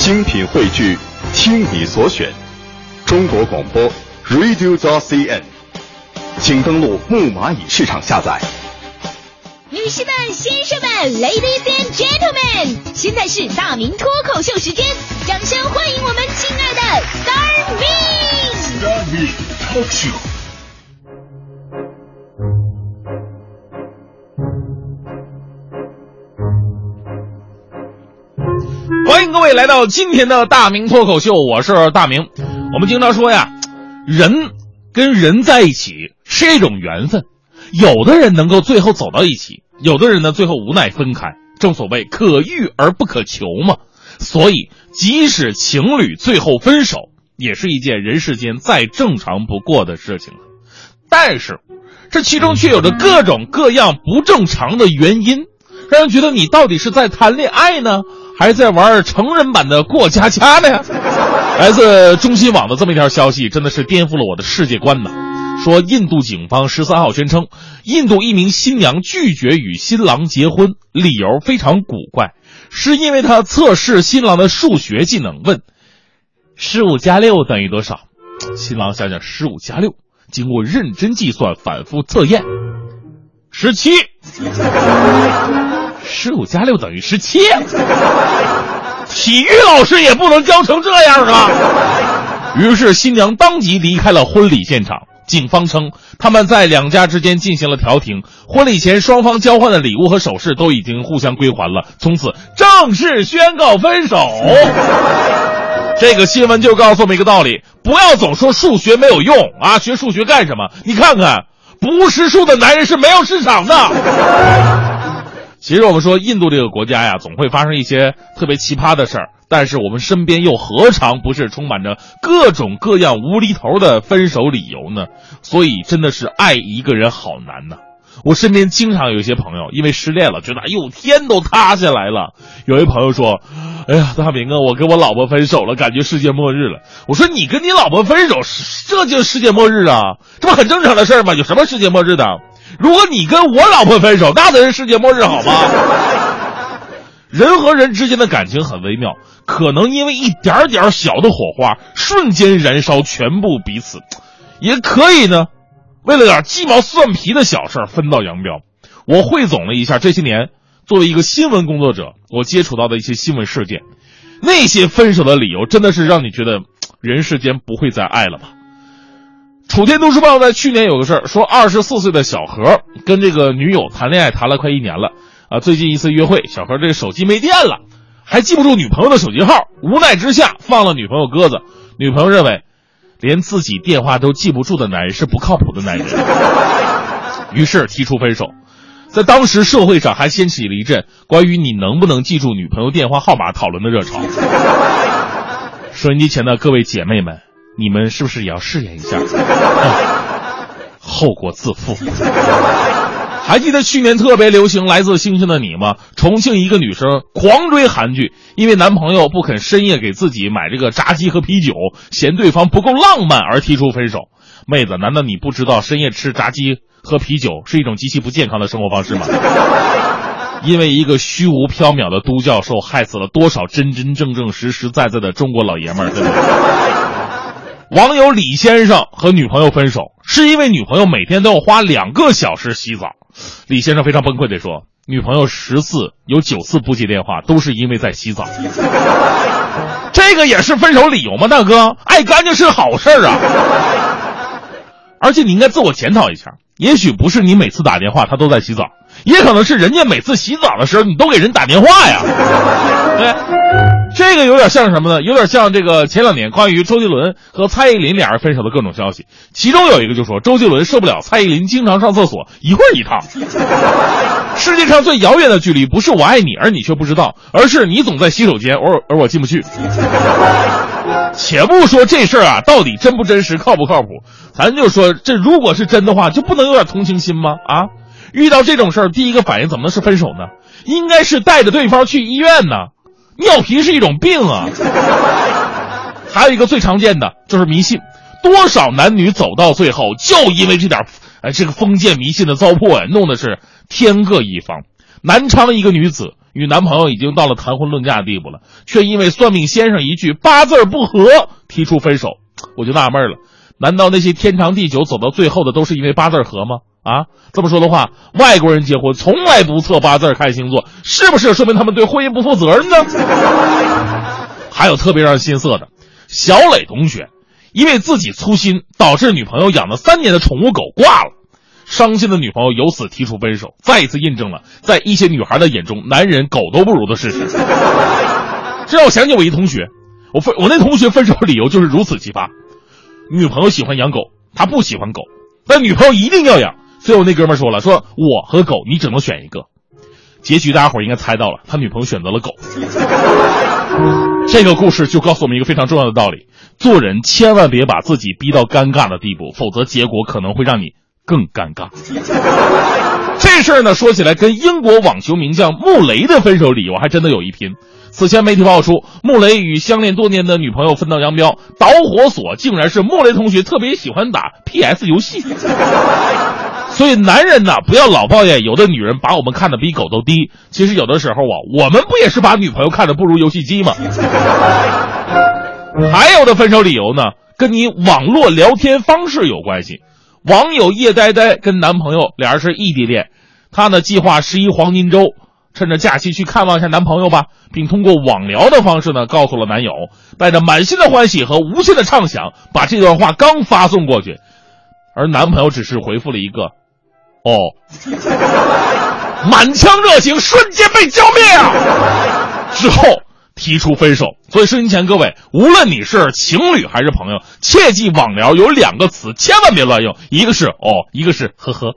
精品汇聚，听你所选，中国广播 Radio t CN，请登录木蚂蚁市场下载。女士们、先生们，Ladies and Gentlemen，现在是大明脱口秀时间，掌声欢迎我们亲爱的 Star Me。Star Me Talk Show。来到今天的大明脱口秀，我是大明。我们经常说呀，人跟人在一起是一种缘分，有的人能够最后走到一起，有的人呢最后无奈分开。正所谓可遇而不可求嘛，所以即使情侣最后分手，也是一件人世间再正常不过的事情了。但是，这其中却有着各种各样不正常的原因，让人觉得你到底是在谈恋爱呢？还在玩成人版的过家家呢？来自中新网的这么一条消息，真的是颠覆了我的世界观呢。说印度警方十三号宣称，印度一名新娘拒绝与新郎结婚，理由非常古怪，是因为她测试新郎的数学技能，问十五加六等于多少？新郎想想十五加六，经过认真计算、反复测验，十七。十五加六等于十七，体育老师也不能教成这样啊！于是新娘当即离开了婚礼现场。警方称，他们在两家之间进行了调停，婚礼前双方交换的礼物和首饰都已经互相归还了，从此正式宣告分手。这个新闻就告诉我们一个道理：不要总说数学没有用啊，学数学干什么？你看看，不识数的男人是没有市场的。其实我们说印度这个国家呀，总会发生一些特别奇葩的事儿，但是我们身边又何尝不是充满着各种各样无厘头的分手理由呢？所以真的是爱一个人好难呐。我身边经常有一些朋友因为失恋了，觉得哎呦天都塌下来了。有一朋友说：“哎呀，大明啊，我跟我老婆分手了，感觉世界末日了。”我说：“你跟你老婆分手，这就是世界末日啊？这不很正常的事儿吗？有什么世界末日的？”如果你跟我老婆分手，那才是世界末日，好吗？人和人之间的感情很微妙，可能因为一点点小的火花，瞬间燃烧全部彼此；也可以呢，为了点鸡毛蒜皮的小事分道扬镳。我汇总了一下这些年作为一个新闻工作者，我接触到的一些新闻事件，那些分手的理由，真的是让你觉得人世间不会再爱了吧？楚天都市报在去年有个事儿，说二十四岁的小何跟这个女友谈恋爱谈了快一年了，啊，最近一次约会，小何这个手机没电了，还记不住女朋友的手机号，无奈之下放了女朋友鸽子。女朋友认为，连自己电话都记不住的男人是不靠谱的男人，于是提出分手。在当时社会上还掀起了一阵关于你能不能记住女朋友电话号码讨论的热潮。收音机前的各位姐妹们。你们是不是也要试验一下？啊、后果自负。还记得去年特别流行《来自星星的你》吗？重庆一个女生狂追韩剧，因为男朋友不肯深夜给自己买这个炸鸡和啤酒，嫌对方不够浪漫而提出分手。妹子，难道你不知道深夜吃炸鸡喝啤酒是一种极其不健康的生活方式吗？因为一个虚无缥缈的都教授，害死了多少真真正正、实实在在的中国老爷们儿，对不对？网友李先生和女朋友分手，是因为女朋友每天都要花两个小时洗澡。李先生非常崩溃地说：“女朋友十次有九次不接电话，都是因为在洗澡。”这个也是分手理由吗，大哥？爱干净是好事儿啊！而且你应该自我检讨一下，也许不是你每次打电话他都在洗澡，也可能是人家每次洗澡的时候你都给人打电话呀。对。这个有点像什么呢？有点像这个前两年关于周杰伦和蔡依林俩人分手的各种消息，其中有一个就说周杰伦受不了蔡依林经常上厕所一会儿一趟。世界上最遥远的距离不是我爱你而你却不知道，而是你总在洗手间，而而我进不去。且不说这事儿啊到底真不真实、靠不靠谱，咱就说这如果是真的话，就不能有点同情心吗？啊，遇到这种事儿，第一个反应怎么能是分手呢？应该是带着对方去医院呢。尿频是一种病啊，还有一个最常见的就是迷信，多少男女走到最后就因为这点，哎，这个封建迷信的糟粕呀，弄的是天各一方。南昌一个女子与男朋友已经到了谈婚论嫁的地步了，却因为算命先生一句八字不合提出分手。我就纳闷了，难道那些天长地久走到最后的都是因为八字合吗？啊，这么说的话，外国人结婚从来不测八字看星座，是不是说明他们对婚姻不负责任呢？还有特别让人心塞的，小磊同学，因为自己粗心，导致女朋友养了三年的宠物狗挂了，伤心的女朋友由此提出分手，再一次印证了在一些女孩的眼中，男人狗都不如的事实。这让我想起我一同学，我分我那同学分手理由就是如此奇葩，女朋友喜欢养狗，他不喜欢狗，但女朋友一定要养。最后那哥们说了：“说我和狗，你只能选一个。”结局大家伙应该猜到了，他女朋友选择了狗。这个故事就告诉我们一个非常重要的道理：做人千万别把自己逼到尴尬的地步，否则结果可能会让你更尴尬。这事儿呢，说起来跟英国网球名将穆雷的分手理由还真的有一拼。此前媒体爆出，穆雷与相恋多年的女朋友分道扬镳，导火索竟然是穆雷同学特别喜欢打 PS 游戏。所以男人呢，不要老抱怨有的女人把我们看得比狗都低。其实有的时候啊，我们不也是把女朋友看得不如游戏机吗？还有的分手理由呢，跟你网络聊天方式有关系。网友叶呆呆跟男朋友俩人是异地恋，她呢计划十一黄金周，趁着假期去看望一下男朋友吧，并通过网聊的方式呢告诉了男友，带着满心的欢喜和无限的畅想，把这段话刚发送过去，而男朋友只是回复了一个。哦，满腔热情瞬间被浇灭啊！之后提出分手。所以收音前各位，无论你是情侣还是朋友，切记网聊有两个词千万别乱用，一个是哦，一个是呵呵。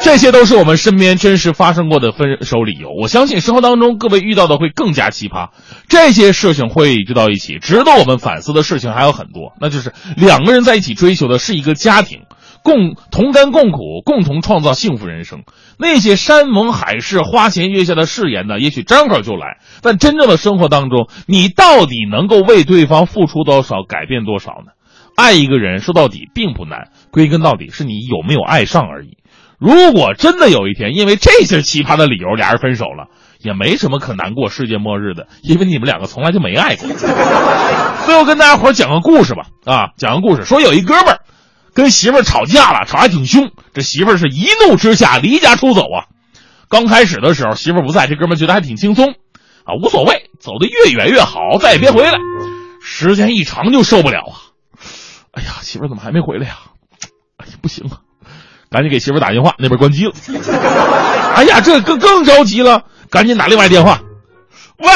这些都是我们身边真实发生过的分手理由。我相信生活当中各位遇到的会更加奇葩。这些事情汇聚到一起，值得我们反思的事情还有很多。那就是两个人在一起追求的是一个家庭。共同甘共苦，共同创造幸福人生。那些山盟海誓、花前月下的誓言呢？也许张口就来，但真正的生活当中，你到底能够为对方付出多少、改变多少呢？爱一个人说到底并不难，归根到底是你有没有爱上而已。如果真的有一天因为这些奇葩的理由俩人分手了，也没什么可难过世界末日的，因为你们两个从来就没爱过。最后跟大家伙讲个故事吧，啊，讲个故事，说有一哥们儿。跟媳妇儿吵架了，吵还挺凶。这媳妇儿是一怒之下离家出走啊。刚开始的时候，媳妇儿不在，这哥们觉得还挺轻松，啊，无所谓，走得越远越好，再也别回来。时间一长就受不了啊。哎呀，媳妇儿怎么还没回来呀？哎呀，不行啊，赶紧给媳妇儿打电话，那边关机了。哎呀，这更更着急了，赶紧打另外电话。喂。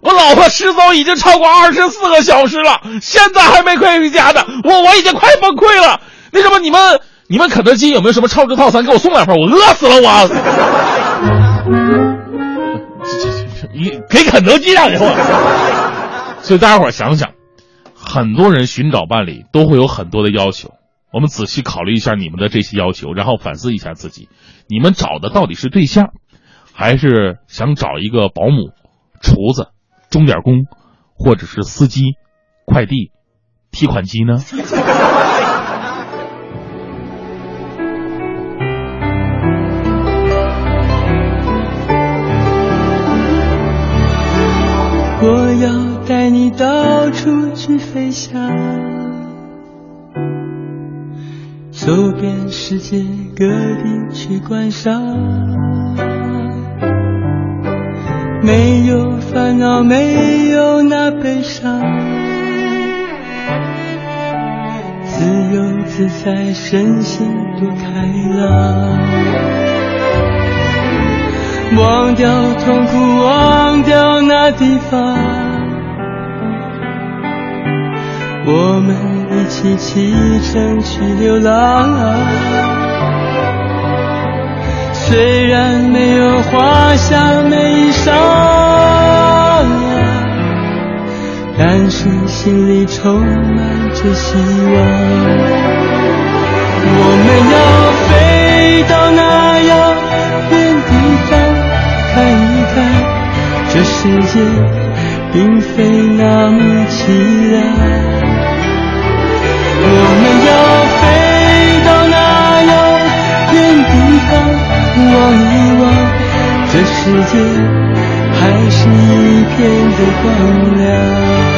我老婆失踪已经超过二十四个小时了，现在还没快回家呢，我我已经快崩溃了。那什么，你们你们肯德基有没有什么超值套餐？给我送两份，我饿死了，我。你给肯德基打电话。所以大家伙想想，很多人寻找伴侣都会有很多的要求，我们仔细考虑一下你们的这些要求，然后反思一下自己，你们找的到底是对象，还是想找一个保姆、厨子？钟点工，或者是司机、快递、提款机呢？我要带你到处去飞翔，走遍世界各地去观赏。没有烦恼，没有那悲伤，自由自在，身心多开朗。忘掉痛苦，忘掉那地方，我们一起启程去流浪。虽然没有华香美衣裳，但是心里充满着希望。我们要飞到那遥远地方，看一看这世界并非那么凄凉。飞到那遥远地方。望一望。这世界还是一片的光亮。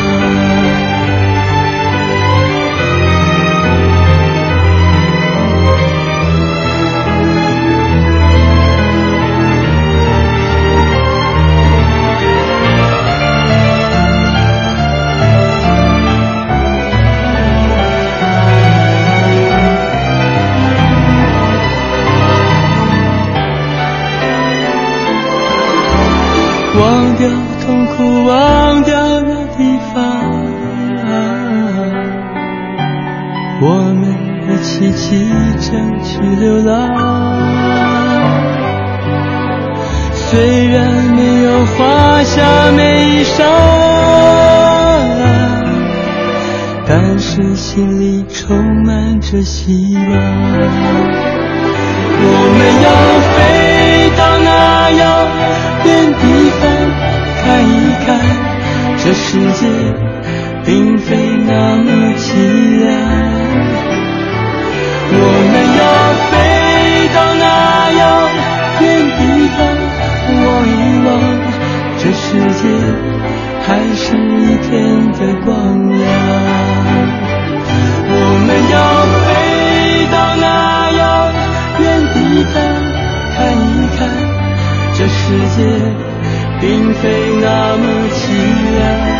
掉痛苦，忘掉那地方，我们一起启程去流浪。虽然没有华夏美衣裳，但是心里充满着希望。我们要飞到那遥远地看一看，这世界并非那么凄凉。我们要飞到那遥远地方望一望，这世界还是一片的光亮。我们要飞到那遥远地方看一看，这世界并非那么凄凉。